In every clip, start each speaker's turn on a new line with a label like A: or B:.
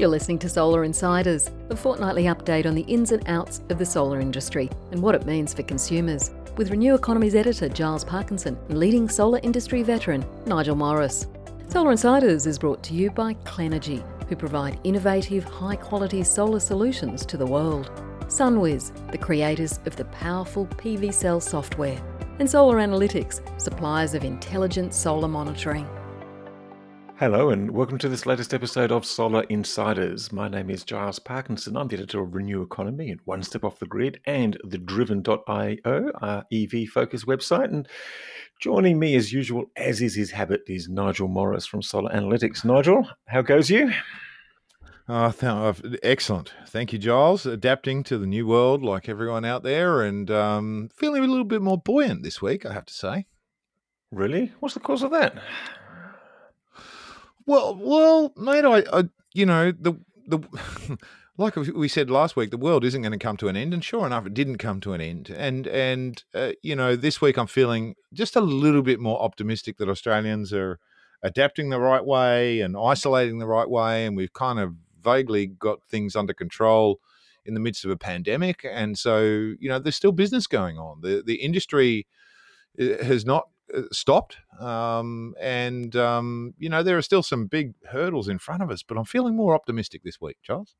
A: You're listening to Solar Insiders, a fortnightly update on the ins and outs of the solar industry and what it means for consumers, with Renew Economy's editor Giles Parkinson and leading solar industry veteran Nigel Morris. Solar Insiders is brought to you by Clenergy, who provide innovative, high quality solar solutions to the world. Sunwiz, the creators of the powerful PVSell software. And Solar Analytics, suppliers of intelligent solar monitoring.
B: Hello, and welcome to this latest episode of Solar Insiders. My name is Giles Parkinson. I'm the editor of Renew Economy and One Step Off the Grid and the Driven.io, our EV focused website. And joining me as usual, as is his habit, is Nigel Morris from Solar Analytics. Nigel, how goes you?
C: Oh, th- excellent. Thank you, Giles. Adapting to the new world like everyone out there and um, feeling a little bit more buoyant this week, I have to say.
B: Really? What's the cause of that?
C: Well, well, mate, I, I you know, the the like we said last week, the world isn't going to come to an end, and sure enough, it didn't come to an end. And and uh, you know, this week I'm feeling just a little bit more optimistic that Australians are adapting the right way and isolating the right way, and we've kind of vaguely got things under control in the midst of a pandemic. And so, you know, there's still business going on. The the industry uh, has not stopped. Um, and, um, you know, there are still some big hurdles in front of us, but I'm feeling more optimistic this week, Charles.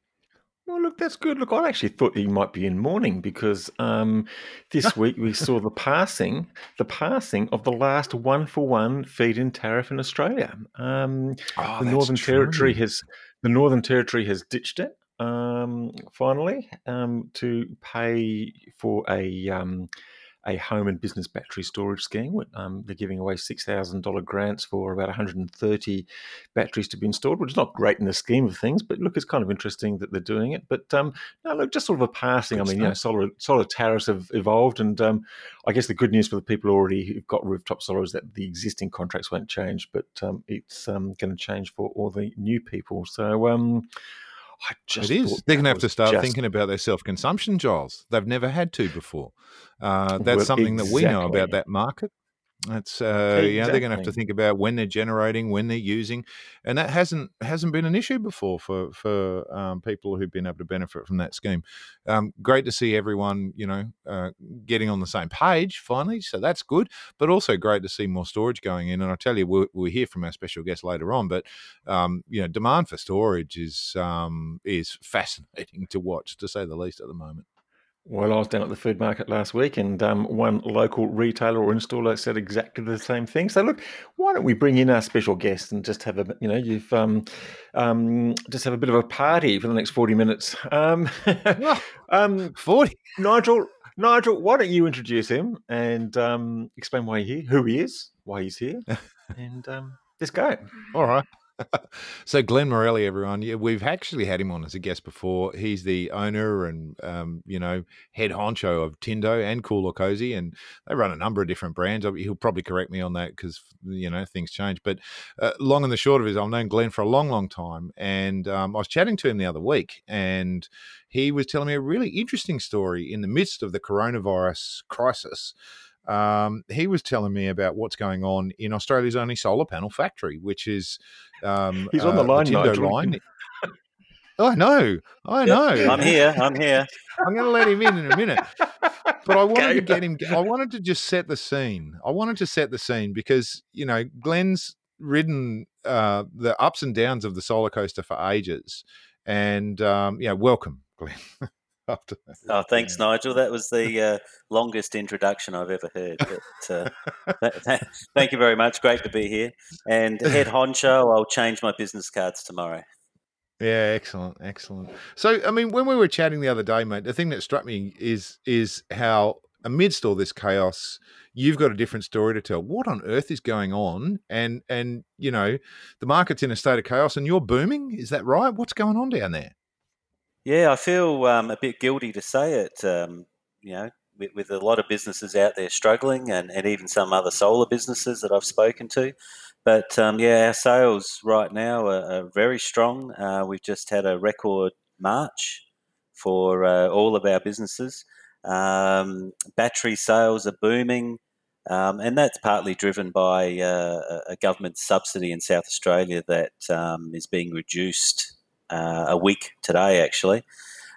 B: Well, look, that's good. Look, I actually thought he might be in mourning because um, this week we saw the passing, the passing of the last one-for-one feed-in tariff in Australia. Um, oh, the Northern true. Territory has the Northern Territory has ditched it um, finally um, to pay for a um, a home and business battery storage scheme. Um, they're giving away $6,000 grants for about 130 batteries to be installed, which is not great in the scheme of things, but look, it's kind of interesting that they're doing it. But um, no, look, just sort of a passing. Good I mean, stuff. you know, solar, solar tariffs have evolved, and um, I guess the good news for the people already who've got rooftop solar is that the existing contracts won't change, but um, it's um, going to change for all the new people. So, um,
C: it is. They're going to have to start just... thinking about their self consumption, Giles. They've never had to before. Uh, that's well, something that we know about that market. That's uh, exactly. yeah, they're going to have to think about when they're generating, when they're using, and that hasn't hasn't been an issue before for for um, people who've been able to benefit from that scheme. Um, great to see everyone, you know, uh, getting on the same page finally, so that's good. But also great to see more storage going in. And I tell you, we'll, we'll hear from our special guest later on. But um, you know, demand for storage is um, is fascinating to watch, to say the least, at the moment.
B: Well, I was down at the food market last week, and um, one local retailer or installer said exactly the same thing. So, look, why don't we bring in our special guest and just have a, you know, you've um, um, just have a bit of a party for the next forty minutes. Um,
C: um, forty,
B: Nigel. Nigel, why don't you introduce him and um, explain why he's here, who he is, why he's here, and um, let's go.
C: All right. so Glenn Morelli, everyone, yeah, we've actually had him on as a guest before. He's the owner and um, you know head honcho of Tindo and Cool or Cosy, and they run a number of different brands. He'll probably correct me on that because you know things change. But uh, long and the short of it is, I've known Glenn for a long, long time, and um, I was chatting to him the other week, and he was telling me a really interesting story in the midst of the coronavirus crisis um, he was telling me about what's going on in Australia's only solar panel factory, which is um,
B: he's on the uh, line, Nigel. line.
C: I know, I know.
D: I'm here. I'm here.
C: I'm going to let him in in a minute, but I wanted to get him. I wanted to just set the scene. I wanted to set the scene because you know Glenn's ridden uh, the ups and downs of the solar coaster for ages, and um, yeah, welcome, Glenn.
D: after that. Oh, thanks, yeah. Nigel. That was the uh, longest introduction I've ever heard. But, uh, thank you very much. Great to be here. And head honcho, I'll change my business cards tomorrow.
C: Yeah, excellent, excellent. So, I mean, when we were chatting the other day, mate, the thing that struck me is is how amidst all this chaos, you've got a different story to tell. What on earth is going on? And and you know, the market's in a state of chaos, and you're booming. Is that right? What's going on down there?
D: Yeah, I feel um, a bit guilty to say it. Um, you know, with, with, a lot of businesses out there struggling, and, and even some other solar businesses that I've spoken to. But um, yeah, our sales right now are, are very strong. Uh, we've just had a record March for uh, all of our businesses. Um, battery sales are booming. Um, and that's partly driven by uh, a government subsidy in South Australia that um, is being reduced uh, a week today, actually.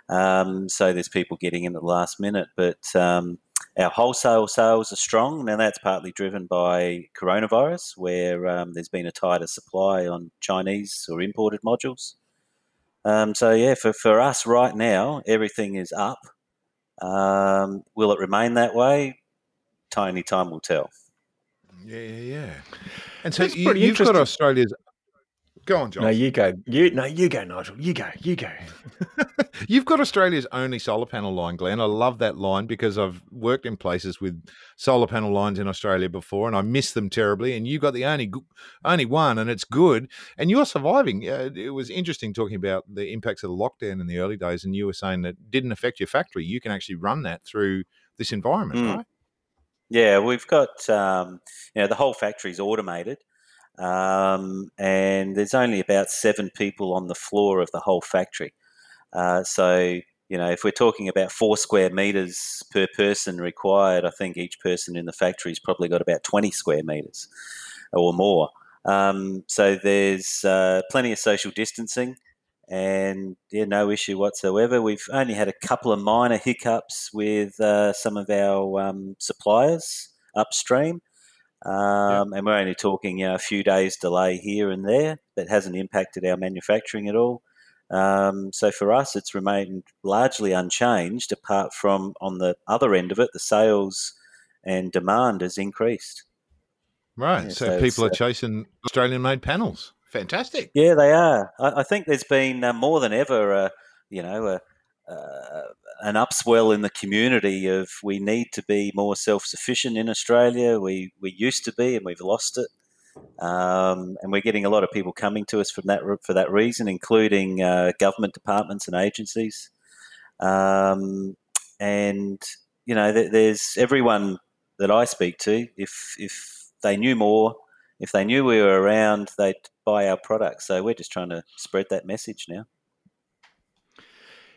D: Um, so there's people getting in at the last minute, but um, our wholesale sales are strong. Now that's partly driven by coronavirus, where um, there's been a tighter supply on Chinese or imported modules. Um, so yeah, for, for us right now, everything is up. Um, will it remain that way? Tiny time will tell.
C: Yeah, yeah, yeah. And so you, have got Australia's Go on, John.
B: No, you go. You no, you go, Nigel. You go. You go.
C: You've got Australia's only solar panel line, Glenn. I love that line because I've worked in places with solar panel lines in Australia before, and I miss them terribly. And you've got the only only one, and it's good. And you're surviving. It was interesting talking about the impacts of the lockdown in the early days, and you were saying that didn't affect your factory. You can actually run that through this environment, mm. right?
D: Yeah, we've got um, you know the whole factory is automated. Um, and there's only about seven people on the floor of the whole factory. Uh, so, you know, if we're talking about four square meters per person required, I think each person in the factory's probably got about 20 square meters or more. Um, so there's uh, plenty of social distancing and yeah, no issue whatsoever. We've only had a couple of minor hiccups with uh, some of our um, suppliers upstream. Um, And we're only talking you know, a few days delay here and there that hasn't impacted our manufacturing at all. Um, so for us, it's remained largely unchanged, apart from on the other end of it, the sales and demand has increased.
C: Right. Yeah, so, so, people are uh, chasing Australian made panels. Fantastic.
D: Yeah, they are. I, I think there's been uh, more than ever, uh, you know, uh, uh, an upswell in the community of we need to be more self-sufficient in Australia. We we used to be, and we've lost it. Um, and we're getting a lot of people coming to us from that for that reason, including uh, government departments and agencies. Um, and you know, there's everyone that I speak to. If if they knew more, if they knew we were around, they'd buy our products. So we're just trying to spread that message now.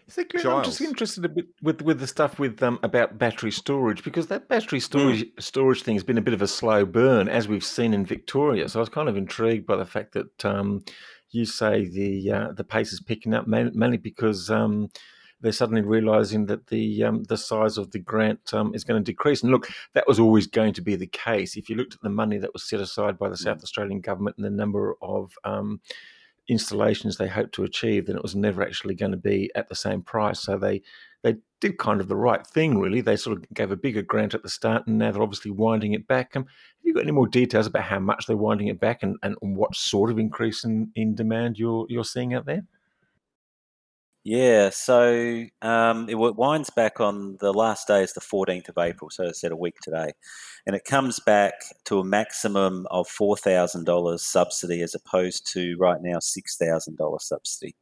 B: So, I'm just interested a bit with with the stuff with um, about battery storage because that battery storage mm. storage thing has been a bit of a slow burn as we've seen in Victoria. So I was kind of intrigued by the fact that um, you say the uh, the pace is picking up mainly because um, they're suddenly realizing that the um, the size of the grant um, is going to decrease. And look, that was always going to be the case. If you looked at the money that was set aside by the South mm. Australian government and the number of um, installations they hoped to achieve, then it was never actually going to be at the same price. So they they did kind of the right thing, really. They sort of gave a bigger grant at the start, and now they're obviously winding it back. Um, have you got any more details about how much they're winding it back, and, and what sort of increase in, in demand you're you're seeing out there?
D: Yeah, so um, it winds back on the last day is the 14th of April, so it's at a week today. And it comes back to a maximum of $4,000 subsidy as opposed to right now $6,000 subsidy.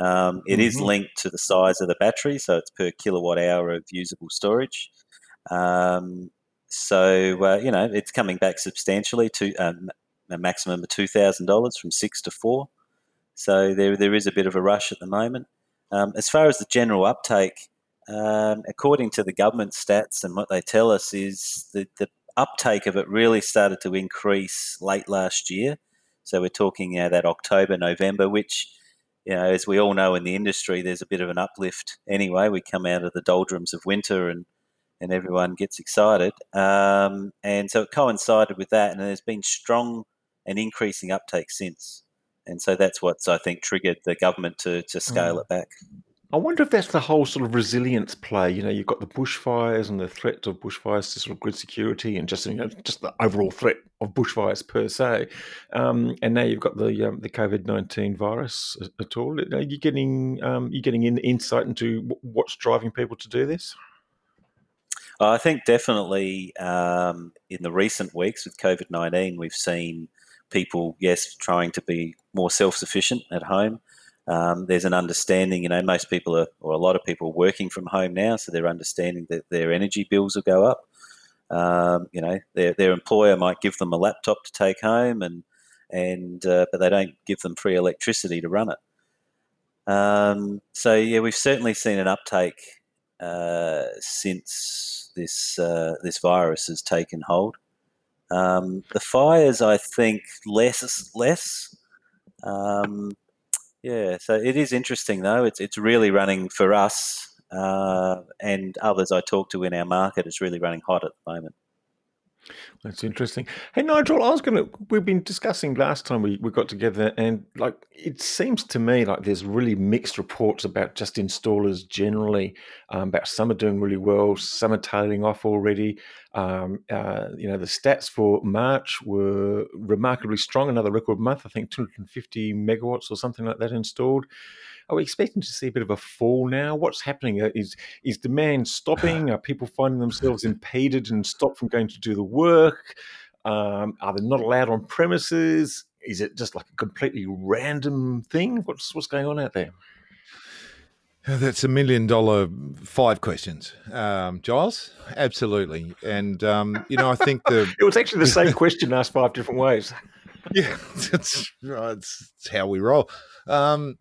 D: Um, it mm-hmm. is linked to the size of the battery, so it's per kilowatt hour of usable storage. Um, so, uh, you know, it's coming back substantially to um, a maximum of $2,000 from six to four. So there, there is a bit of a rush at the moment. Um, as far as the general uptake, um, according to the government stats and what they tell us, is that the uptake of it really started to increase late last year. So we're talking you know, that October, November, which, you know, as we all know in the industry, there's a bit of an uplift anyway. We come out of the doldrums of winter and and everyone gets excited. Um, and so it coincided with that, and there's been strong and increasing uptake since and so that's what's I think triggered the government to to scale mm. it back.
B: I wonder if that's the whole sort of resilience play. You know, you've got the bushfires and the threat of bushfires to sort of grid security, and just you know, just the overall threat of bushfires per se. Um, and now you've got the um, the COVID nineteen virus at all. Are you getting um, you getting in, insight into what's driving people to do this?
D: I think definitely um, in the recent weeks with COVID nineteen, we've seen people, yes, trying to be more self sufficient at home. Um, there's an understanding, you know, most people are, or a lot of people are working from home now, so they're understanding that their energy bills will go up. Um, you know, their, their employer might give them a laptop to take home, and and uh, but they don't give them free electricity to run it. Um, so yeah, we've certainly seen an uptake uh, since this uh, this virus has taken hold. Um, the fires, I think, less less. Um, Yeah, so it is interesting though. It's it's really running for us uh, and others I talk to in our market. It's really running hot at the moment.
B: That's interesting. Hey Nigel, I was going to. We've been discussing last time we, we got together, and like it seems to me like there's really mixed reports about just installers generally. Um, about some are doing really well, some are tailing off already. Um, uh, you know, the stats for March were remarkably strong. Another record month, I think, 250 megawatts or something like that installed. Are we expecting to see a bit of a fall now? What's happening? Uh, is is demand stopping? Are people finding themselves impeded and stopped from going to do the work? Um, are they not allowed on premises? Is it just like a completely random thing? What's what's going on out there?
C: That's a million dollar five questions, um, Giles. Absolutely, and um, you know, I think the
B: it was actually the same question asked five different ways.
C: Yeah, it's, it's, it's how we roll. Um,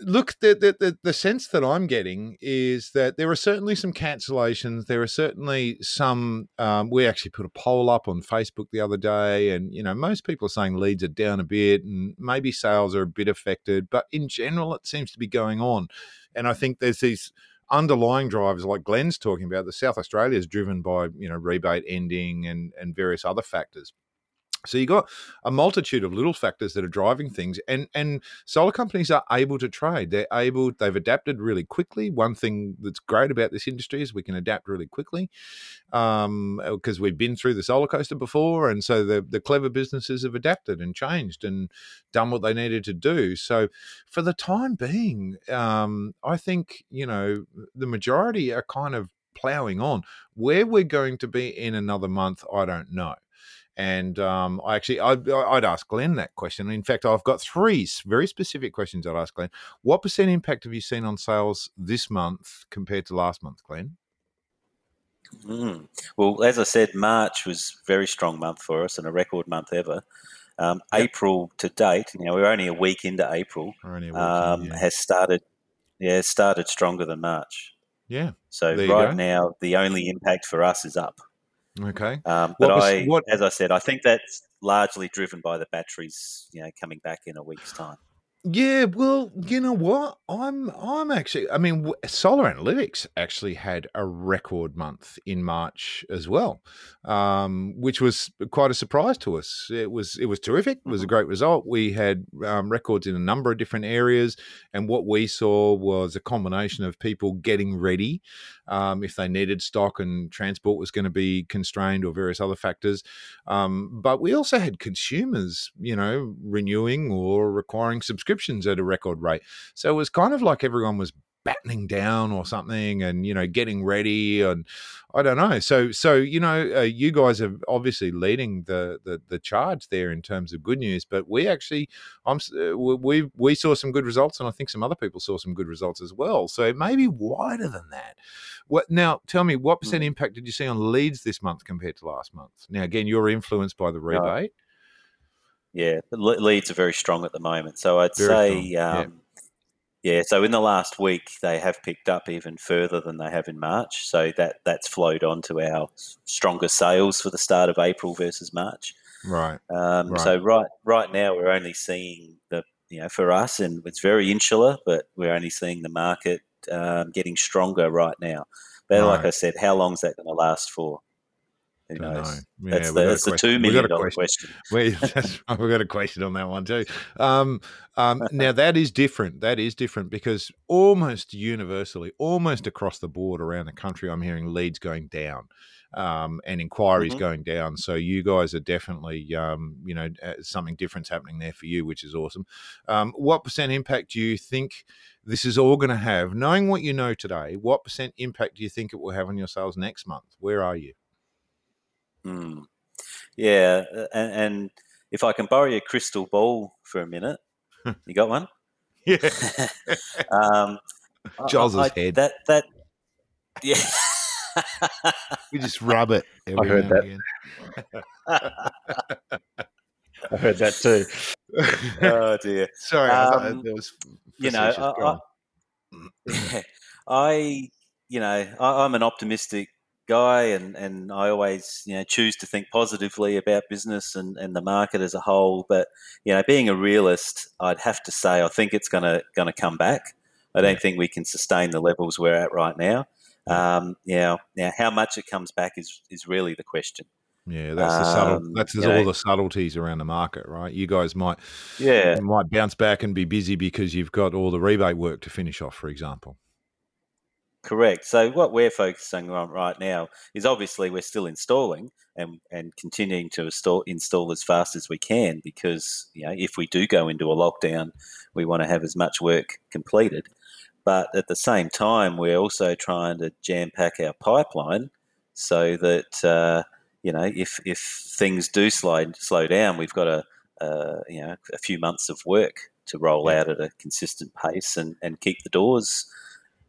C: look, the, the, the sense that I'm getting is that there are certainly some cancellations. There are certainly some. Um, we actually put a poll up on Facebook the other day, and you know most people are saying leads are down a bit, and maybe sales are a bit affected, but in general, it seems to be going on. And I think there's these underlying drivers like Glenn's talking about. The South Australia is driven by you know rebate ending and and various other factors. So you got a multitude of little factors that are driving things, and and solar companies are able to trade. They're able. They've adapted really quickly. One thing that's great about this industry is we can adapt really quickly, because um, uh, we've been through the solar coaster before, and so the the clever businesses have adapted and changed and done what they needed to do. So for the time being, um, I think you know the majority are kind of ploughing on. Where we're going to be in another month, I don't know. And um, I actually, I'd, I'd, ask Glenn that question. In fact, I've got three very specific questions I'd ask Glenn. What percent impact have you seen on sales this month compared to last month, Glenn?
D: Mm. Well, as I said, March was a very strong month for us and a record month ever. Um, yep. April to date, you know, we're only a week into April, week um, in, yeah. has started, yeah, started stronger than March.
C: Yeah.
D: So right now, the only impact for us is up.
C: Okay.
D: Um, but was, I, what, as I said, I think that's largely driven by the batteries, you know, coming back in a week's time.
C: Yeah, well, you know what? I'm I'm actually I mean Solar Analytics actually had a record month in March as well. Um, which was quite a surprise to us. It was it was terrific. It was a mm-hmm. great result. We had um, records in a number of different areas and what we saw was a combination of people getting ready um, if they needed stock and transport was going to be constrained or various other factors. Um, but we also had consumers, you know, renewing or requiring subscriptions at a record rate. So it was kind of like everyone was battening down or something and you know getting ready and i don't know. So so you know uh, you guys are obviously leading the, the the charge there in terms of good news but we actually i'm uh, we we saw some good results and i think some other people saw some good results as well. So it may be wider than that. What now tell me what percent mm. impact did you see on leads this month compared to last month? Now again you're influenced by the rebate
D: yeah, leads are very strong at the moment. So I'd very say, um, yeah, so in the last week, they have picked up even further than they have in March. So that that's flowed on to our stronger sales for the start of April versus March.
C: Right.
D: Um,
C: right.
D: So right right now, we're only seeing the you know for us, and it's very insular, but we're only seeing the market um, getting stronger right now. But right. like I said, how long is that going to last for? Who knows? Yeah, that's the, that's the two million dollar question.
C: question. we, we've got a question on that one too. Um, um, now that is different. That is different because almost universally, almost across the board around the country, I'm hearing leads going down. Um, and inquiries mm-hmm. going down. So you guys are definitely, um, you know, uh, something different's happening there for you, which is awesome. Um, what percent impact do you think this is all going to have? Knowing what you know today, what percent impact do you think it will have on your sales next month? Where are you?
D: Mm. Yeah, and, and, if I can borrow your crystal ball for a minute, you got one?
C: Yeah. um, Giles's head.
D: That that yeah.
C: we just rub it.
B: I heard that. I heard that too.
D: oh dear.
C: Sorry, um, I was.
D: You know, I, I, I, you know, I, am an optimistic guy, and, and I always you know choose to think positively about business and, and the market as a whole. But you know, being a realist, I'd have to say I think it's gonna gonna come back. I don't think we can sustain the levels we're at right now. Um, now, now, how much it comes back is is really the question.
C: Yeah, that's the subtle. Um, that's all know, the subtleties around the market, right? You guys might,
D: yeah,
C: might bounce back and be busy because you've got all the rebate work to finish off, for example.
D: Correct. So what we're focusing on right now is obviously we're still installing and, and continuing to install install as fast as we can because you know if we do go into a lockdown, we want to have as much work completed. But at the same time, we're also trying to jam pack our pipeline so that uh, you know if if things do slow slow down, we've got a uh, you know a few months of work to roll out at a consistent pace and, and keep the doors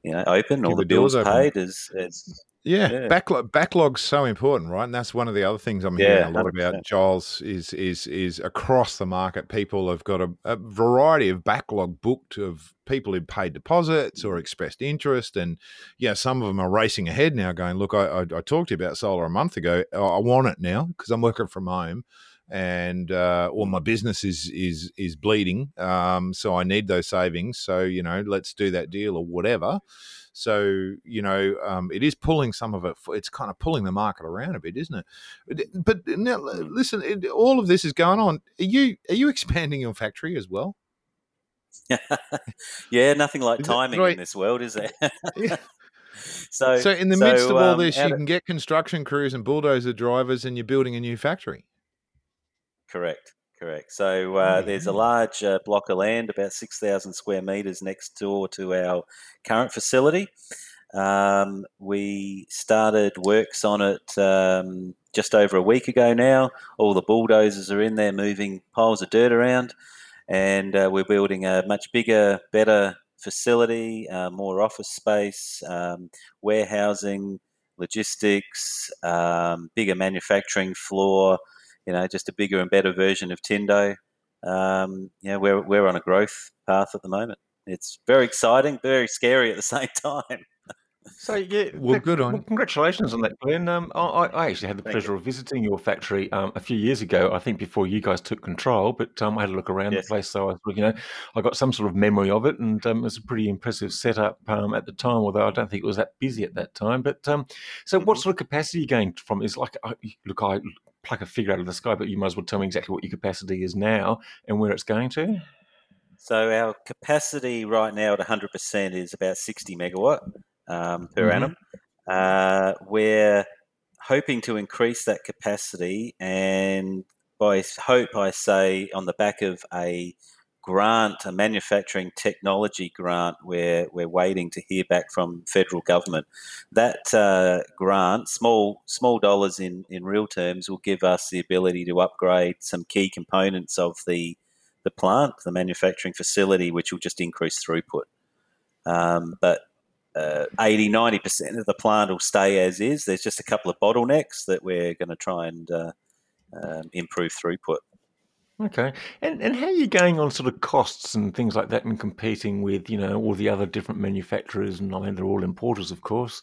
D: you know, open, all the, the bills paid is, is
C: yeah, yeah, backlog backlog's so important, right? And that's one of the other things I'm hearing yeah, a lot 100%. about, Giles, is is is across the market, people have got a, a, variety of backlog booked of people who paid deposits or expressed interest, and yeah, some of them are racing ahead now, going, look, I, I, I talked to you about solar a month ago, I want it now because I'm working from home and uh, or my business is is is bleeding, um, so I need those savings. So you know, let's do that deal or whatever. So you know, um, it is pulling some of it. It's kind of pulling the market around a bit, isn't it? But now, listen, it, all of this is going on. Are you are you expanding your factory as well?
D: yeah, nothing like timing right? in this world, is there? yeah. So,
C: so in the so, midst of all um, this, you can get construction crews and bulldozer drivers, and you're building a new factory.
D: Correct, correct. So uh, there's a large uh, block of land, about 6,000 square metres next door to our current facility. Um, we started works on it um, just over a week ago now. All the bulldozers are in there moving piles of dirt around, and uh, we're building a much bigger, better facility, uh, more office space, um, warehousing, logistics, um, bigger manufacturing floor you know, just a bigger and better version of Tindo. Um, know, we're, we're on a growth path at the moment. It's very exciting, very scary at the same time.
B: So yeah, well, good on. Well, congratulations on that, Glenn. Um, I, I, actually had the Thank pleasure you. of visiting your factory um, a few years ago. I think before you guys took control, but um, I had a look around yes. the place, so I, you know, I got some sort of memory of it, and um, it was a pretty impressive setup um, at the time. Although I don't think it was that busy at that time. But um, so, mm-hmm. what sort of capacity are you going from? Is like, look, I pluck a figure out of the sky, but you might as well tell me exactly what your capacity is now and where it's going to.
D: So our capacity right now at 100% is about 60 megawatt um, per mm-hmm. annum. Uh, we're hoping to increase that capacity, and by hope, I say on the back of a grant, a manufacturing technology grant, where we're waiting to hear back from federal government. That uh, grant, small small dollars in, in real terms, will give us the ability to upgrade some key components of the the plant, the manufacturing facility, which will just increase throughput. Um, but uh, 80 90% of the plant will stay as is. There's just a couple of bottlenecks that we're going to try and uh, um, improve throughput.
B: Okay. And and how are you going on sort of costs and things like that and competing with, you know, all the other different manufacturers and I mean they're all importers of course.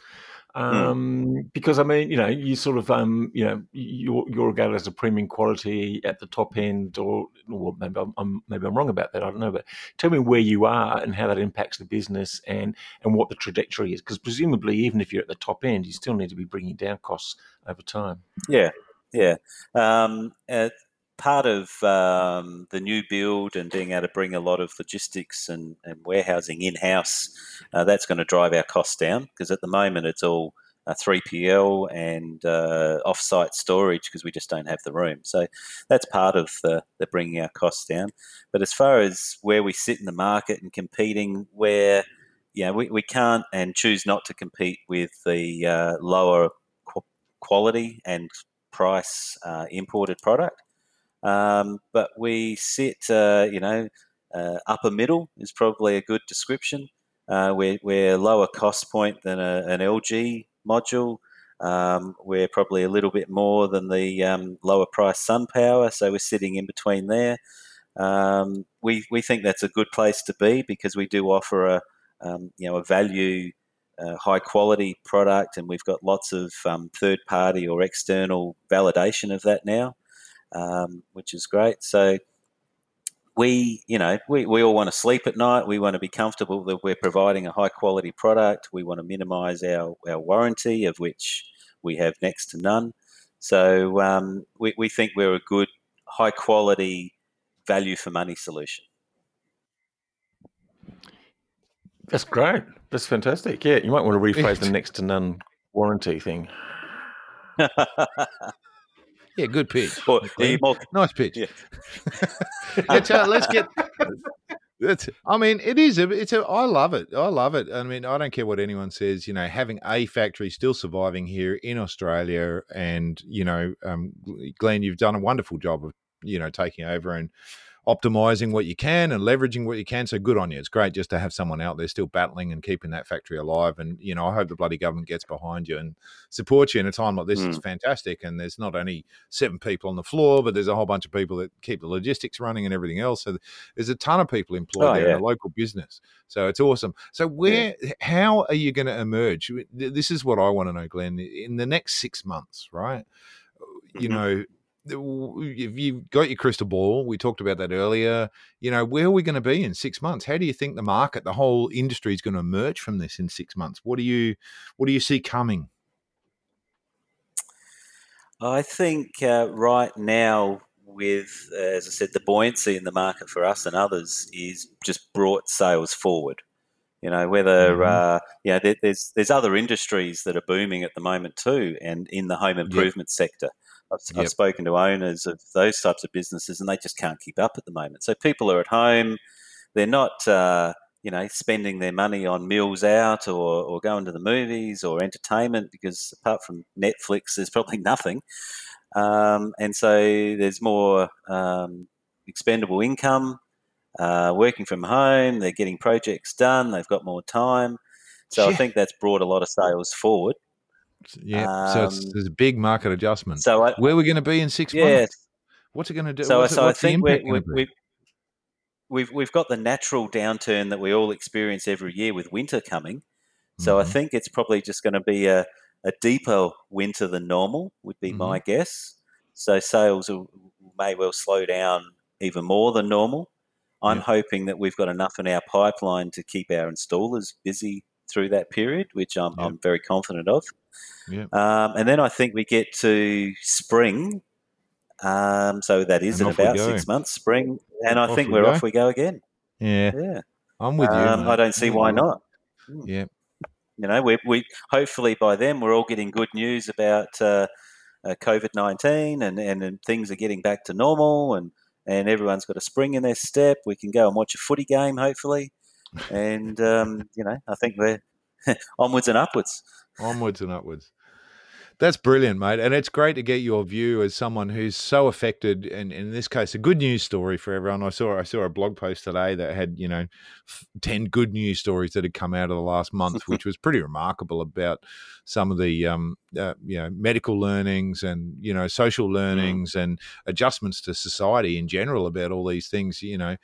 B: Mm. Um, because I mean, you know, you sort of um, you know, you're you're regarded as a premium quality at the top end or or maybe I'm, I'm maybe I'm wrong about that, I don't know, but tell me where you are and how that impacts the business and and what the trajectory is because presumably even if you're at the top end, you still need to be bringing down costs over time.
D: Yeah. Yeah. Um, uh, part of um, the new build and being able to bring a lot of logistics and, and warehousing in house, uh, that's going to drive our costs down because at the moment it's all uh, 3PL and uh, off-site storage because we just don't have the room. So that's part of the, the bringing our costs down. But as far as where we sit in the market and competing, where yeah, we, we can't and choose not to compete with the uh, lower qu- quality and price uh, imported product. Um, but we sit, uh, you know, uh, upper middle is probably a good description. Uh, we're, we're lower cost point than a, an LG module. Um, we're probably a little bit more than the um, lower price SunPower, so we're sitting in between there. Um, we, we think that's a good place to be because we do offer a um, you know a value uh, high quality product, and we've got lots of um, third party or external validation of that now, um, which is great. So we, you know, we, we all want to sleep at night. We want to be comfortable that we're providing a high quality product. We want to minimise our, our warranty, of which we have next to none. So um, we, we think we're a good, high quality, value for money solution.
B: That's great. That's fantastic. Yeah, you might want to rephrase the next to none warranty thing.
C: yeah, good pitch.
D: More,
C: nice pitch. Yeah. Charlie, let's get. That's, I mean, it is. A, it's a. I love it. I love it. I mean, I don't care what anyone says. You know, having a factory still surviving here in Australia, and you know, um, Glenn, you've done a wonderful job of you know taking over and optimizing what you can and leveraging what you can. So good on you. It's great just to have someone out there still battling and keeping that factory alive. And, you know, I hope the bloody government gets behind you and supports you in a time like this. Mm. It's fantastic. And there's not only seven people on the floor, but there's a whole bunch of people that keep the logistics running and everything else. So there's a ton of people employed oh, there yeah. in a local business. So it's awesome. So where, yeah. how are you going to emerge? This is what I want to know, Glenn, in the next six months, right? You mm-hmm. know, if you've got your crystal ball, we talked about that earlier. You know, where are we going to be in six months? How do you think the market, the whole industry, is going to emerge from this in six months? What do you, what do you see coming?
D: I think uh, right now, with uh, as I said, the buoyancy in the market for us and others is just brought sales forward. You know, whether mm-hmm. uh, you know, there, there's there's other industries that are booming at the moment too, and in the home improvement yep. sector. I've, yep. I've, spoken to owners of those types of businesses, and they just can't keep up at the moment. So people are at home; they're not, uh, you know, spending their money on meals out or, or going to the movies or entertainment because apart from Netflix, there's probably nothing. Um, and so there's more um, expendable income. Uh, working from home, they're getting projects done. They've got more time. So yeah. I think that's brought a lot of sales forward.
C: Yeah, um, so it's, um, there's a big market adjustment. So I, where are we going to be in six yeah. months? What's it going to do?
D: So,
C: what's
D: so I think we have we've, we've we've got the natural downturn that we all experience every year with winter coming. So mm-hmm. I think it's probably just going to be a, a deeper winter than normal, would be mm-hmm. my guess. So sales will, may well slow down even more than normal. I'm yeah. hoping that we've got enough in our pipeline to keep our installers busy through that period, which I'm, yep. I'm very confident of. Yep. Um, and then I think we get to spring. Um, so that is and in about six months, spring. And I off think we we're go. off we go again.
C: Yeah.
D: Yeah.
C: I'm with you. Um,
D: I don't see why not.
C: Hmm. Yeah.
D: You know, we, we hopefully by then we're all getting good news about uh, uh, COVID 19 and, and, and things are getting back to normal and, and everyone's got a spring in their step. We can go and watch a footy game, hopefully and um, you know, I think we're onwards and upwards.
C: Onwards and upwards. That's brilliant, mate. And it's great to get your view as someone who's so affected. And in this case, a good news story for everyone. I saw I saw a blog post today that had you know ten good news stories that had come out of the last month, which was pretty remarkable about some of the um, uh, you know medical learnings and you know social mm. learnings mm. and adjustments to society in general about all these things. You know,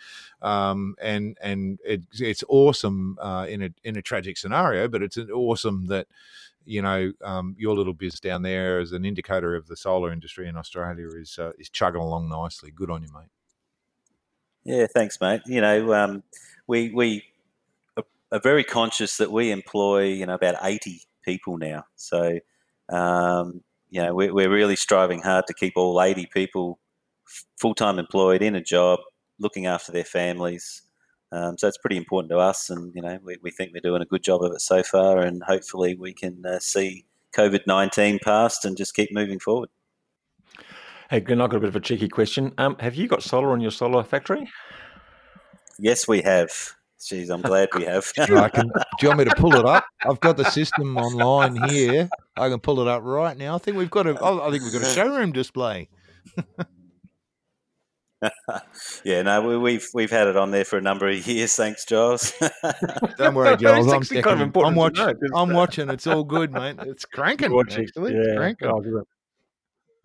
C: um, and and it, it's awesome uh, in a in a tragic scenario, but it's awesome that you know, um, your little biz down there as an indicator of the solar industry in Australia is uh, is chugging along nicely. Good on you, mate.
D: Yeah, thanks, mate. You know, um, we we are very conscious that we employ you know about eighty people now. So, um, you know, we're, we're really striving hard to keep all eighty people full time employed in a job, looking after their families. Um, so it's pretty important to us, and you know we, we think we're doing a good job of it so far, and hopefully we can uh, see COVID nineteen past and just keep moving forward.
B: Hey, Glenn, I've got a bit of a cheeky question. Um, have you got solar on your solar factory?
D: Yes, we have. Jeez, I'm glad we have.
C: I can, do you want me to pull it up? I've got the system online here. I can pull it up right now. I think we've got a. I think we've got a showroom display.
D: yeah, no, we, have we've had it on there for a number of years. Thanks, Giles.
C: Don't worry, Giles. I'm, kind of I'm watching. Know, I'm watching. It's all good, mate. It's cranking. Watching. Actually, yeah. it's cranking.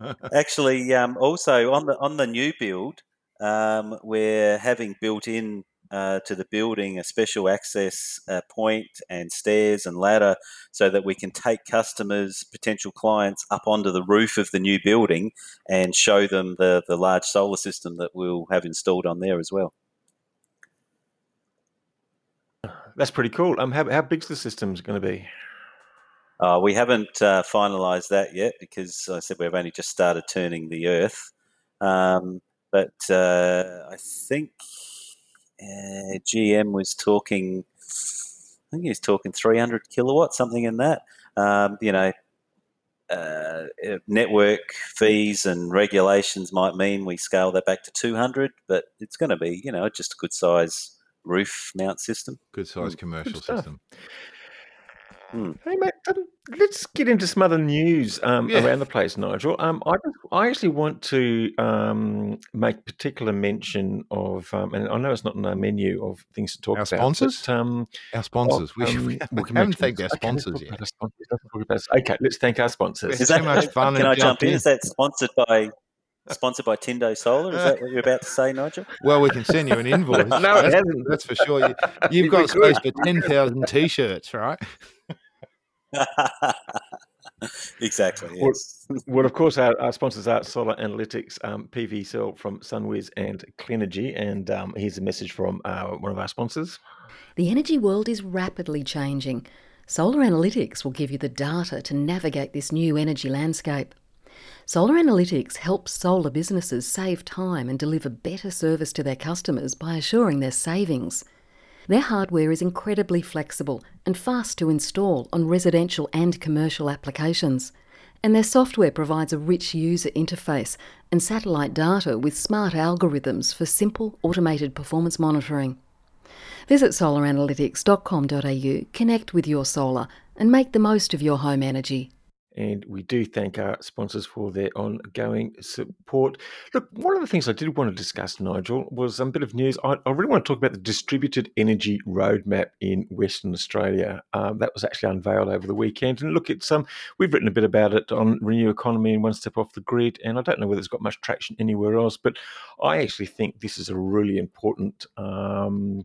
D: actually, um, also on the on the new build, um, we're having built in uh, to the building a special access uh, point and stairs and ladder so that we can take customers, potential clients, up onto the roof of the new building and show them the, the large solar system that we'll have installed on there as well.
B: That's pretty cool. Um, how, how big's the system going to be?
D: Uh, we haven't uh, finalised that yet because I said we've only just started turning the Earth. Um, but uh, I think uh, GM was talking. I think he was talking 300 kilowatts, something in that. Um, you know, uh, network fees and regulations might mean we scale that back to 200, but it's going to be, you know, just a good size roof mount system.
C: Good size commercial good system.
B: Hmm. Hey, mate, um, let's get into some other news um, yeah. around the place, Nigel. Um, I, I actually want to um, make particular mention of, um, and I know it's not in our menu of things to talk
C: our
B: about.
C: Sponsors? But, um, our sponsors? we, we, we haven't thanked our sponsors okay, yet.
B: Sponsors. Okay, let's thank our sponsors.
D: Is that, much fun can I jump in? in? Is that sponsored by sponsored by Tindo Solar. Is that what you're about to say, Nigel?
C: Well, we can send you an invoice. no, that's, that's, for sure. You, have got space for 10,000 t-shirts, right?
D: exactly. Yes.
B: Well, well, of course, our, our, sponsors are Solar Analytics, um, PVSell from SunWiz and Clenergy. And um, here's a message from uh, one of our sponsors.
A: The energy world is rapidly changing. Solar Analytics will give you the data to navigate this new energy landscape. Solar Analytics helps solar businesses save time and deliver better service to their customers by assuring their savings. Their hardware is incredibly flexible and fast to install on residential and commercial applications. And their software provides a rich user interface and satellite data with smart algorithms for simple automated performance monitoring. Visit solaranalytics.com.au, connect with your solar, and make the most of your home energy.
B: And we do thank our sponsors for their ongoing support. Look, one of the things I did want to discuss, Nigel, was a bit of news. I, I really want to talk about the distributed energy roadmap in Western Australia. Um, that was actually unveiled over the weekend. And look, it's um, we've written a bit about it on Renew Economy and One Step Off the Grid. And I don't know whether it's got much traction anywhere else, but I actually think this is a really important. Um,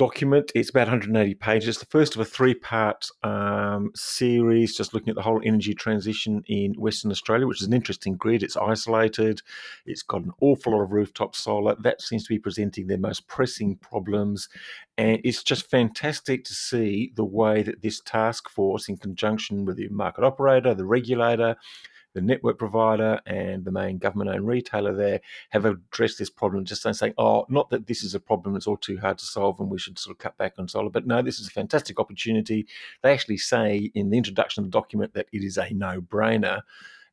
B: document. It's about 180 pages. It's The first of a three-part um, series, just looking at the whole energy transition in Western Australia, which is an interesting grid. It's isolated. It's got an awful lot of rooftop solar. That seems to be presenting their most pressing problems, and it's just fantastic to see the way that this task force, in conjunction with the market operator, the regulator, the network provider and the main government owned retailer there have addressed this problem, just saying, oh, not that this is a problem it's all too hard to solve and we should sort of cut back on solar, but no, this is a fantastic opportunity. They actually say in the introduction of the document that it is a no brainer.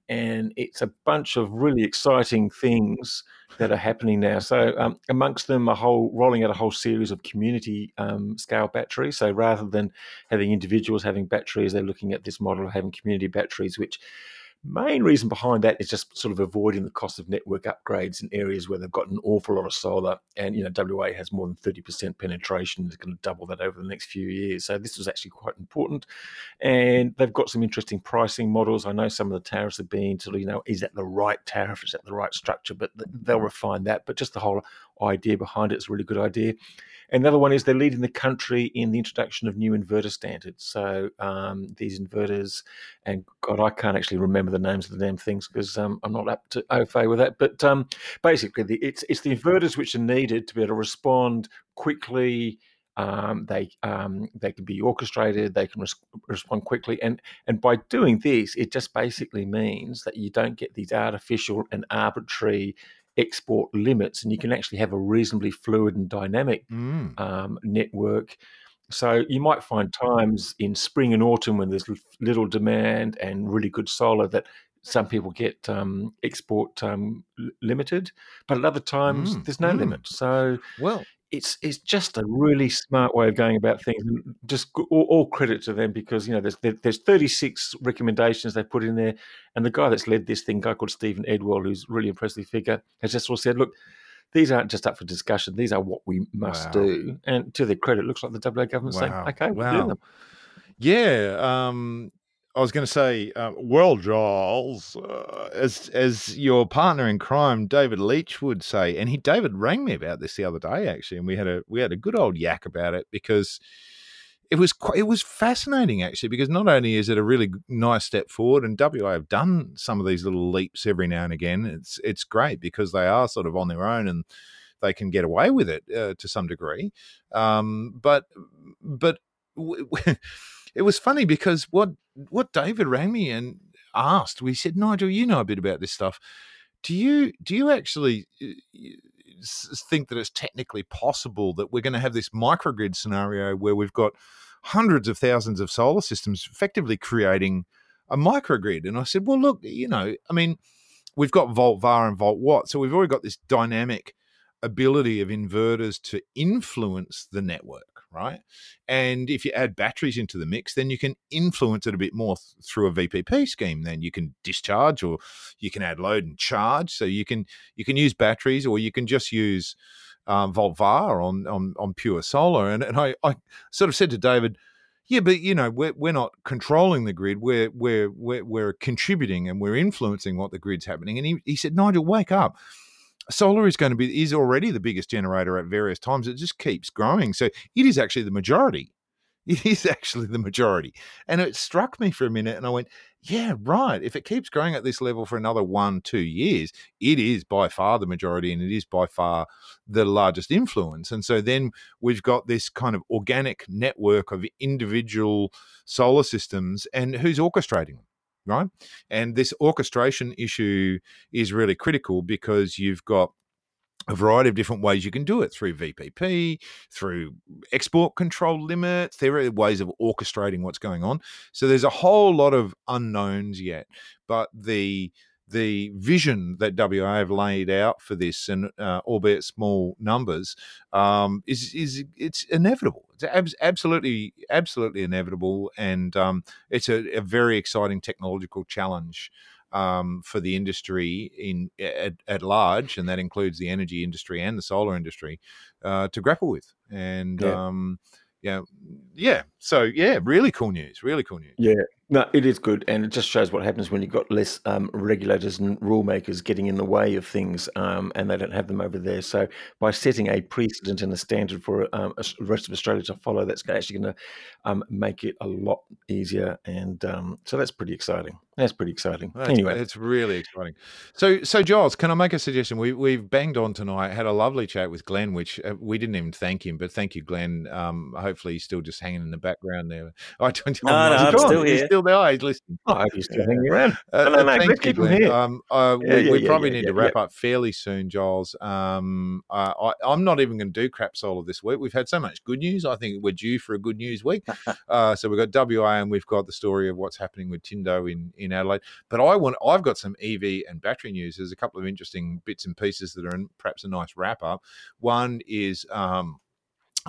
B: And it's a bunch of really exciting things that are happening now. So, um, amongst them, a whole rolling out a whole series of community um, scale batteries. So, rather than having individuals having batteries, they're looking at this model of having community batteries, which Main reason behind that is just sort of avoiding the cost of network upgrades in areas where they've got an awful lot of solar. And, you know, WA has more than 30% penetration. It's going to double that over the next few years. So this was actually quite important. And they've got some interesting pricing models. I know some of the tariffs have been sort of, you know, is that the right tariff? Is that the right structure? But they'll refine that. But just the whole idea behind it is a really good idea. Another one is they're leading the country in the introduction of new inverter standards. So um, these inverters, and God, I can't actually remember the names of the damn things because um, I'm not up to au fait with that. But um, basically, the, it's it's the inverters which are needed to be able to respond quickly. Um, they um, they can be orchestrated. They can res- respond quickly, and and by doing this, it just basically means that you don't get these artificial and arbitrary export limits, and you can actually have a reasonably fluid and dynamic mm. um, network. So you might find times in spring and autumn when there's little demand and really good solar that some people get um, export um, limited, but at other times mm. there's no mm. limit. So
C: well,
B: it's it's just a really smart way of going about things. And just all, all credit to them because you know there's there's 36 recommendations they put in there, and the guy that's led this thing, guy called Stephen Edwell, who's a really impressive figure, has just all said, look. These aren't just up for discussion. These are what we must wow. do. And to their credit, it looks like the WA government's wow. saying, "Okay, we'll do them."
C: Yeah, um, I was going to say, uh, well, Giles, uh, as as your partner in crime, David Leitch would say, and he David rang me about this the other day actually, and we had a we had a good old yak about it because it was quite, it was fascinating actually because not only is it a really nice step forward, and WA have done some of these little leaps every now and again. It's it's great because they are sort of on their own and they can get away with it uh, to some degree. Um, but but it was funny because what what David rang me and asked, we said, Nigel, you know a bit about this stuff. Do you do you actually uh, think that it's technically possible that we're going to have this microgrid scenario where we've got hundreds of thousands of solar systems effectively creating a microgrid. And I said, well, look, you know, I mean, we've got volt var and volt watt, so we've already got this dynamic ability of inverters to influence the network right? And if you add batteries into the mix, then you can influence it a bit more th- through a VPP scheme. Then you can discharge, or you can add load and charge. So you can you can use batteries, or you can just use um, volt var on, on on pure solar. And and I, I sort of said to David. Yeah, but you know we're, we're not controlling the grid. We're, we're we're we're contributing and we're influencing what the grid's happening. And he, he said, Nigel, wake up solar is going to be is already the biggest generator at various times. It just keeps growing. So it is actually the majority. It is actually the majority. And it struck me for a minute and I went, yeah, right. If it keeps growing at this level for another one, two years, it is by far the majority and it is by far the largest influence. And so then we've got this kind of organic network of individual solar systems and who's orchestrating them? Right? And this orchestration issue is really critical because you've got a variety of different ways you can do it through VPP, through export control limits. There are ways of orchestrating what's going on. So there's a whole lot of unknowns yet, but the the vision that WA have laid out for this, and uh, albeit small numbers, um, is is it's inevitable. It's ab- absolutely absolutely inevitable, and um, it's a, a, very exciting technological challenge um, for the industry in at, at, large, and that includes the energy industry and the solar industry uh, to grapple with. And yeah. Um, yeah, yeah. So yeah, really cool news. Really cool news.
B: Yeah, no, it is good, and it just shows what happens when you've got less um, regulators and rule makers getting in the way of things, um, and they don't have them over there. So by setting a precedent and a standard for um, the rest of Australia to follow, that's actually going to um, make it a lot easier, and um, so that's pretty exciting. That's pretty exciting.
C: That's,
B: anyway,
C: it's really exciting. So, so Giles, can I make a suggestion? We we've banged on tonight. Had a lovely chat with Glenn, which uh, we didn't even thank him, but thank you, Glenn. Um, hopefully, he's still just hanging in the background there.
D: I don't. No, no, I'm still here.
C: He's still there. He's listening.
B: Oh, he's still hanging around. Uh, no, no, no, let's keep here. Um,
C: uh, yeah, we, yeah, we yeah, probably need to wrap up fairly soon, Giles. Um, uh, I, am not even going to do crap solar this week. We've had so much good news. I think we're due for a good news week. uh, so we've got WA and we've got the story of what's happening with Tindo in in Adelaide, but. I want I've got some EV and battery news. There's a couple of interesting bits and pieces that are in perhaps a nice wrap up. One is um,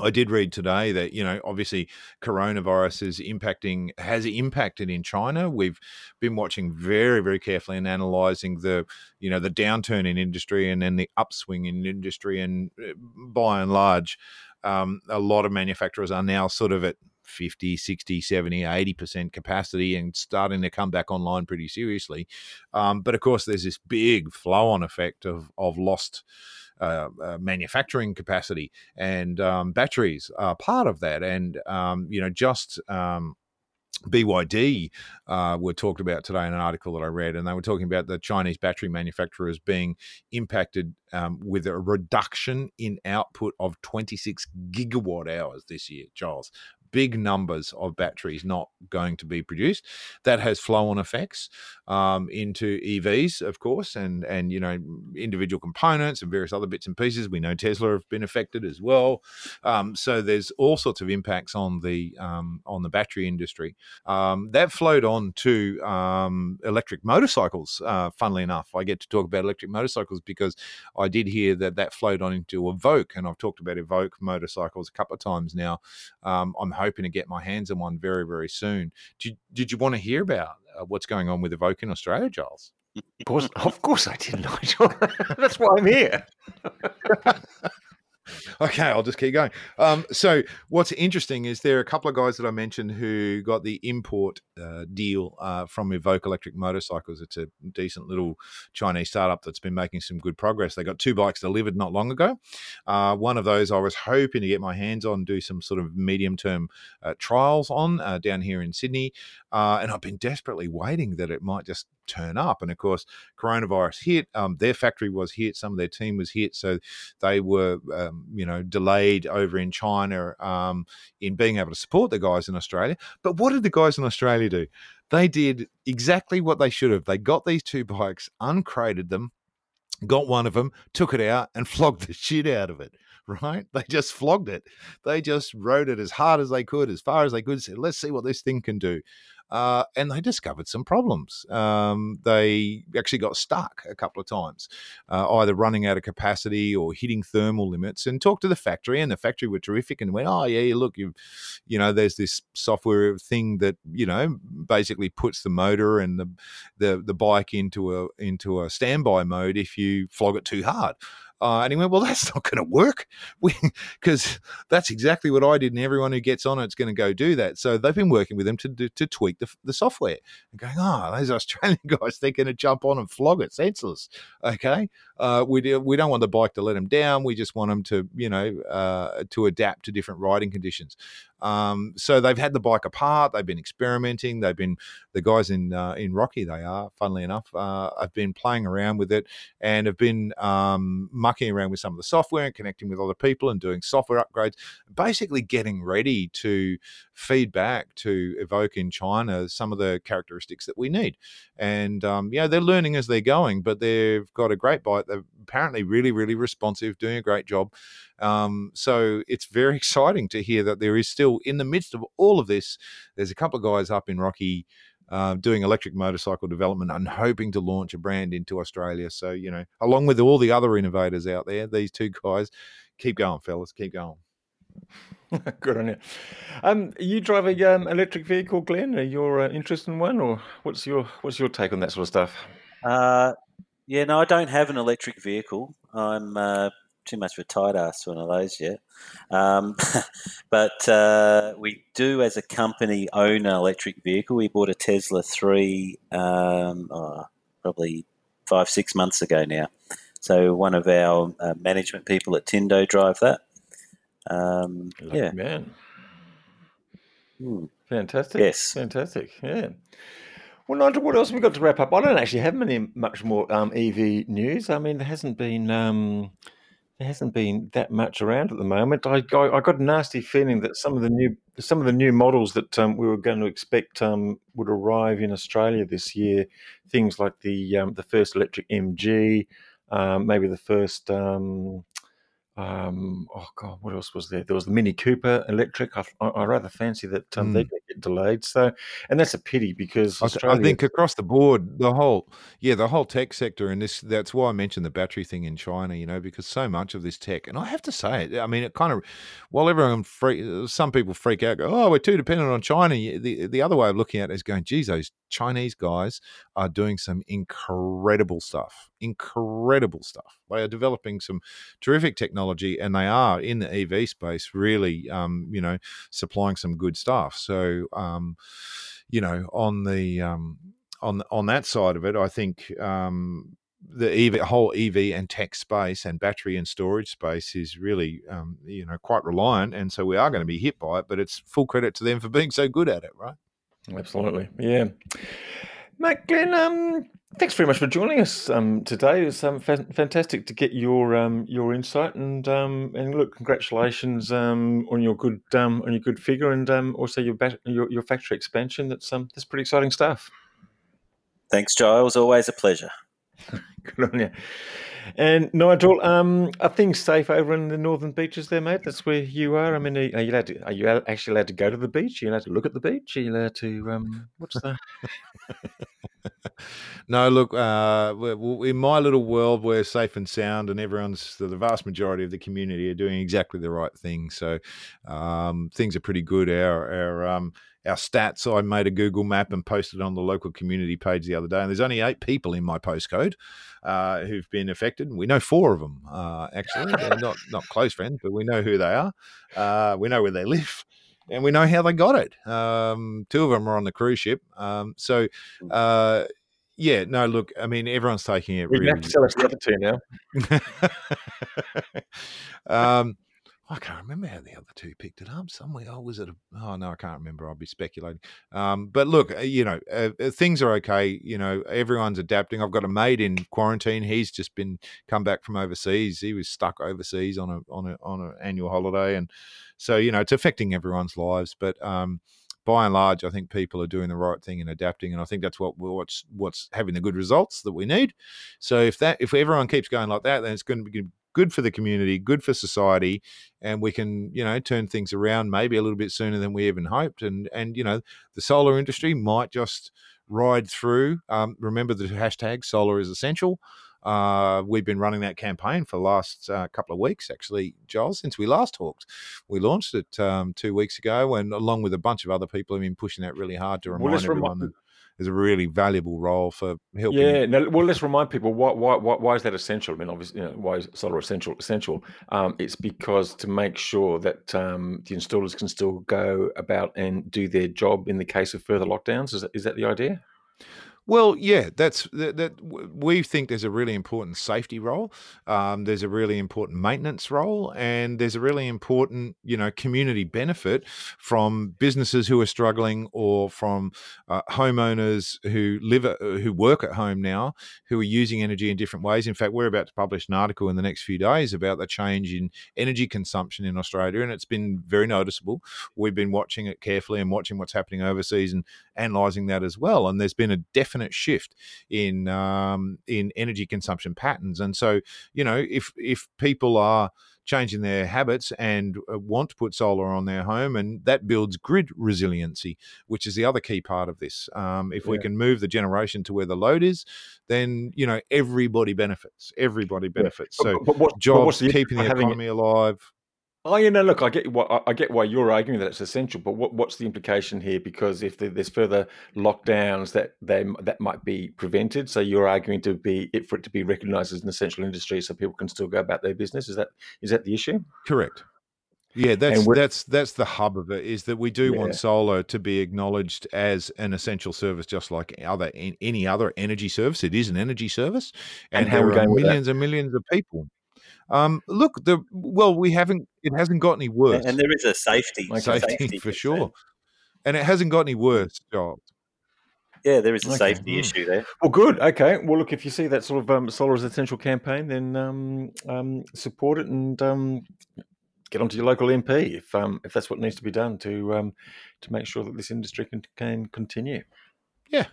C: I did read today that you know obviously coronavirus is impacting has impacted in China. We've been watching very very carefully and analysing the you know the downturn in industry and then the upswing in industry and uh, by and large, um, a lot of manufacturers are now sort of at 50, 60, 70, 80% capacity and starting to come back online pretty seriously. Um, but of course, there's this big flow on effect of, of lost. Uh, uh, manufacturing capacity and um, batteries are part of that. And um, you know, just um, BYD uh, were talked about today in an article that I read, and they were talking about the Chinese battery manufacturers being impacted um, with a reduction in output of 26 gigawatt hours this year, Giles big numbers of batteries not going to be produced. That has flow-on effects um, into EVs, of course, and and you know individual components and various other bits and pieces. We know Tesla have been affected as well. Um, so there's all sorts of impacts on the um, on the battery industry. Um, that flowed on to um, electric motorcycles. Uh, funnily enough, I get to talk about electric motorcycles because I did hear that that flowed on into Evoke, and I've talked about Evoke motorcycles a couple of times now. Um, I'm hoping to get my hands on one very, very soon. Did, did you want to hear about uh, what's going on with Evoke in Australia, Giles?
B: Of course, of course I did, Nigel. That's why I'm here.
C: okay, I'll just keep going. Um, so, what's interesting is there are a couple of guys that I mentioned who got the import uh, deal uh, from Evoke Electric Motorcycles. It's a decent little Chinese startup that's been making some good progress. They got two bikes delivered not long ago. Uh, one of those I was hoping to get my hands on, do some sort of medium term uh, trials on uh, down here in Sydney. Uh, and I've been desperately waiting that it might just turn up. And of course, coronavirus hit. Um, their factory was hit. Some of their team was hit, so they were, um, you know, delayed over in China um, in being able to support the guys in Australia. But what did the guys in Australia do? They did exactly what they should have. They got these two bikes, uncrated them, got one of them, took it out, and flogged the shit out of it right? They just flogged it. They just rode it as hard as they could, as far as they could. Said, let's see what this thing can do uh, and they discovered some problems. Um, they actually got stuck a couple of times, uh, either running out of capacity or hitting thermal limits. And talked to the factory, and the factory were terrific and went, "Oh yeah, look, you, you know, there's this software thing that you know basically puts the motor and the the, the bike into a into a standby mode if you flog it too hard." Uh, and he went, well, that's not going to work because that's exactly what I did. And everyone who gets on it's going to go do that. So they've been working with them to, to, to tweak the, the software and going, oh, those Australian guys, they're going to jump on and flog it senseless. Okay. Uh, we, do, we don't want the bike to let them down. We just want them to, you know, uh, to adapt to different riding conditions. Um, so they've had the bike apart. They've been experimenting. They've been the guys in uh, in Rocky. They are, funnily enough, uh, have been playing around with it and have been um, mucking around with some of the software and connecting with other people and doing software upgrades. Basically, getting ready to feed back to Evoke in China some of the characteristics that we need. And um, yeah, they're learning as they're going, but they've got a great bike. They're apparently really, really responsive, doing a great job. Um, so it's very exciting to hear that there is still, in the midst of all of this, there's a couple of guys up in Rocky uh, doing electric motorcycle development and hoping to launch a brand into Australia. So, you know, along with all the other innovators out there, these two guys, keep going, fellas, keep going.
B: Good on you. Um, you drive a um, electric vehicle, Glenn? Are you uh, interested in one, or what's your what's your take on that sort of stuff?
D: Uh, yeah, no, I don't have an electric vehicle. I'm uh, too much of a tight ass for one of those yet. Um, but uh, we do, as a company, own an electric vehicle. We bought a Tesla 3 um, oh, probably five, six months ago now. So one of our uh, management people at Tindo drive that. Um, yeah.
B: Man. Hmm. Fantastic.
D: Yes.
B: Fantastic. Yeah. Well, Nigel, what else have we got to wrap up? I don't actually have many much more um, EV news. I mean, there hasn't been um, there hasn't been that much around at the moment. I, I, I got a nasty feeling that some of the new some of the new models that um, we were going to expect um, would arrive in Australia this year. Things like the um, the first electric MG, um, maybe the first um, um, oh god, what else was there? There was the Mini Cooper electric. I, I, I rather fancy that um, mm. they get delayed. So, and that's a pity because
C: I, I, think across the board, the whole yeah, the whole tech sector, and this that's why I mentioned the battery thing in China. You know, because so much of this tech, and I have to say it. I mean, it kind of while everyone freak, some people freak out, go, oh, we're too dependent on China. The the other way of looking at it is going, geez, those Chinese guys are doing some incredible stuff, incredible stuff. They are developing some terrific technology, and they are in the EV space really, um, you know, supplying some good stuff. So, um, you know, on the um, on on that side of it, I think um, the EV, whole EV and tech space and battery and storage space is really, um, you know, quite reliant, and so we are going to be hit by it. But it's full credit to them for being so good at it, right?
B: Absolutely, yeah. Matt Glenn, um, thanks very much for joining us um, today. It's um, fa- fantastic to get your um, your insight and um, and look, congratulations um, on your good um, on your good figure and um, also your, bat- your your factory expansion. That's um, that's pretty exciting stuff.
D: Thanks, Giles. Always a pleasure.
B: good on you. And Nigel, um, are things safe over in the northern beaches there, mate? That's where you are. I mean, are you allowed to? Are you actually allowed to go to the beach? Are you allowed to look at the beach? Are you allowed to? Um, what's that?
C: no, look, uh, in my little world, we're safe and sound, and everyone's the vast majority of the community are doing exactly the right thing. So um, things are pretty good. Our our um, our stats. I made a Google map and posted on the local community page the other day, and there's only eight people in my postcode uh, who've been affected. We know four of them uh, actually. They're not not close friends, but we know who they are. Uh, we know where they live and we know how they got it. Um, two of them are on the cruise ship. Um, so, mm. uh, yeah, no, look, I mean, everyone's taking it.
B: We really... have to sell us the other two
C: now. um, I can't remember how the other two picked it up. Somewhere, oh, was it? A, oh no, I can't remember. I'll be speculating. Um, but look, uh, you know, uh, uh, things are okay. You know, everyone's adapting. I've got a mate in quarantine. He's just been come back from overseas. He was stuck overseas on a on a on an annual holiday, and so you know, it's affecting everyone's lives. But um, by and large, I think people are doing the right thing and adapting, and I think that's what what's what's having the good results that we need. So if that if everyone keeps going like that, then it's going to be good for the community, good for society, and we can you know turn things around maybe a little bit sooner than we even hoped. And and you know the solar industry might just ride through. Um, remember the hashtag solar is essential. Uh, we've been running that campaign for the last uh, couple of weeks, actually, Giles, since we last talked. We launched it um, two weeks ago, and along with a bunch of other people, have been pushing that really hard to remind well, everyone that there's a really valuable role for helping.
B: Yeah, now, well, let's remind people why, why, why, why is that essential? I mean, obviously, you know, why is solar essential? Essential. Um, it's because to make sure that um, the installers can still go about and do their job in the case of further lockdowns. Is that, is that the idea?
C: Well, yeah, that's that, that. We think there's a really important safety role. Um, there's a really important maintenance role, and there's a really important, you know, community benefit from businesses who are struggling or from uh, homeowners who live at, uh, who work at home now, who are using energy in different ways. In fact, we're about to publish an article in the next few days about the change in energy consumption in Australia, and it's been very noticeable. We've been watching it carefully and watching what's happening overseas and analysing that as well. And there's been a definite definite shift in um, in energy consumption patterns. And so, you know, if if people are changing their habits and uh, want to put solar on their home, and that builds grid resiliency, which is the other key part of this. Um, if yeah. we can move the generation to where the load is, then you know everybody benefits. Everybody benefits. Yeah. So but, but what, jobs, keeping the economy alive.
B: Oh, you know, look, I get what I get why you're arguing that it's essential, but what, what's the implication here? Because if there's further lockdowns, that they that might be prevented. So you're arguing to be it for it to be recognised as an essential industry, so people can still go about their business. Is that is that the issue?
C: Correct. Yeah, that's that's that's the hub of it. Is that we do yeah. want solar to be acknowledged as an essential service, just like other any other energy service. It is an energy service, and, and how there are millions and millions of people um, look, the well, we haven't. It hasn't got any worse.
D: And there is a safety,
C: safety, safety for sure, and it hasn't got any worse, Giles.
D: Yeah, there is a okay. safety mm. issue there.
B: Well, good. Okay. Well, look, if you see that sort of um, solar as essential campaign, then um, um, support it and um, get onto your local MP if um, if that's what needs to be done to um, to make sure that this industry can, can continue.
C: Yeah.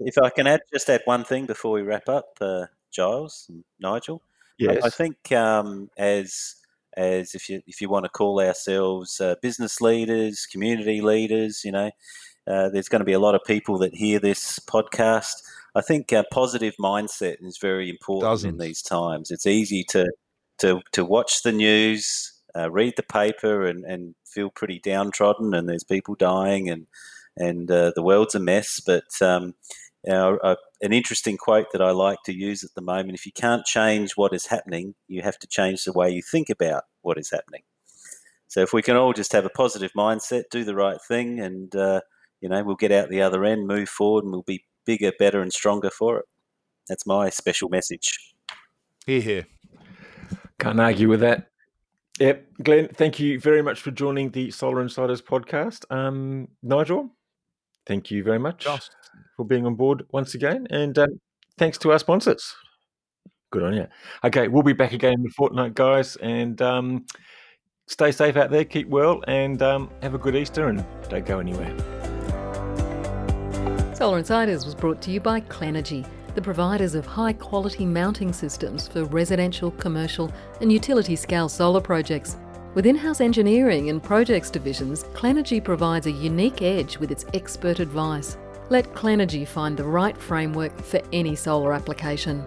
D: If I can add just add one thing before we wrap up, uh, Giles and Nigel. Yes. I, I think um, as as if you if you want to call ourselves uh, business leaders, community leaders, you know, uh, there's going to be a lot of people that hear this podcast. I think a positive mindset is very important Dozens. in these times. It's easy to to to watch the news, uh, read the paper, and and feel pretty downtrodden, and there's people dying, and and uh, the world's a mess. But um, uh, an interesting quote that I like to use at the moment if you can't change what is happening, you have to change the way you think about what is happening. So if we can all just have a positive mindset, do the right thing, and uh, you know we'll get out the other end, move forward, and we'll be bigger, better, and stronger for it. That's my special message.
C: Here, here.
B: Can't argue with that. Yep, Glenn. Thank you very much for joining the Solar Insiders podcast. Um, Nigel, thank you very much. Just for being on board once again. And um, thanks to our sponsors. Good on you. Okay, we'll be back again in a fortnight, guys. And um, stay safe out there, keep well, and um, have a good Easter and don't go anywhere.
A: Solar Insiders was brought to you by Clenergy, the providers of high quality mounting systems for residential, commercial, and utility scale solar projects. With in house engineering and projects divisions, Clenergy provides a unique edge with its expert advice Let Clenergy find the right framework for any solar application.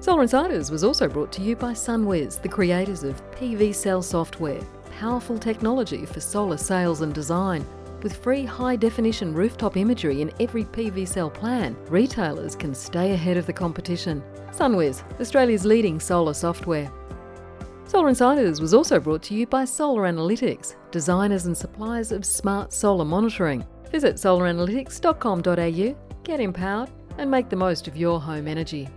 A: Solar Insiders was also brought to you by SunWiz, the creators of PVSell software, powerful technology for solar sales and design. With free high definition rooftop imagery in every PVSell plan, retailers can stay ahead of the competition. SunWiz, Australia's leading solar software. Solar Insiders was also brought to you by Solar Analytics, designers and suppliers of smart solar monitoring. Visit solaranalytics.com.au, get empowered, and make the most of your home energy.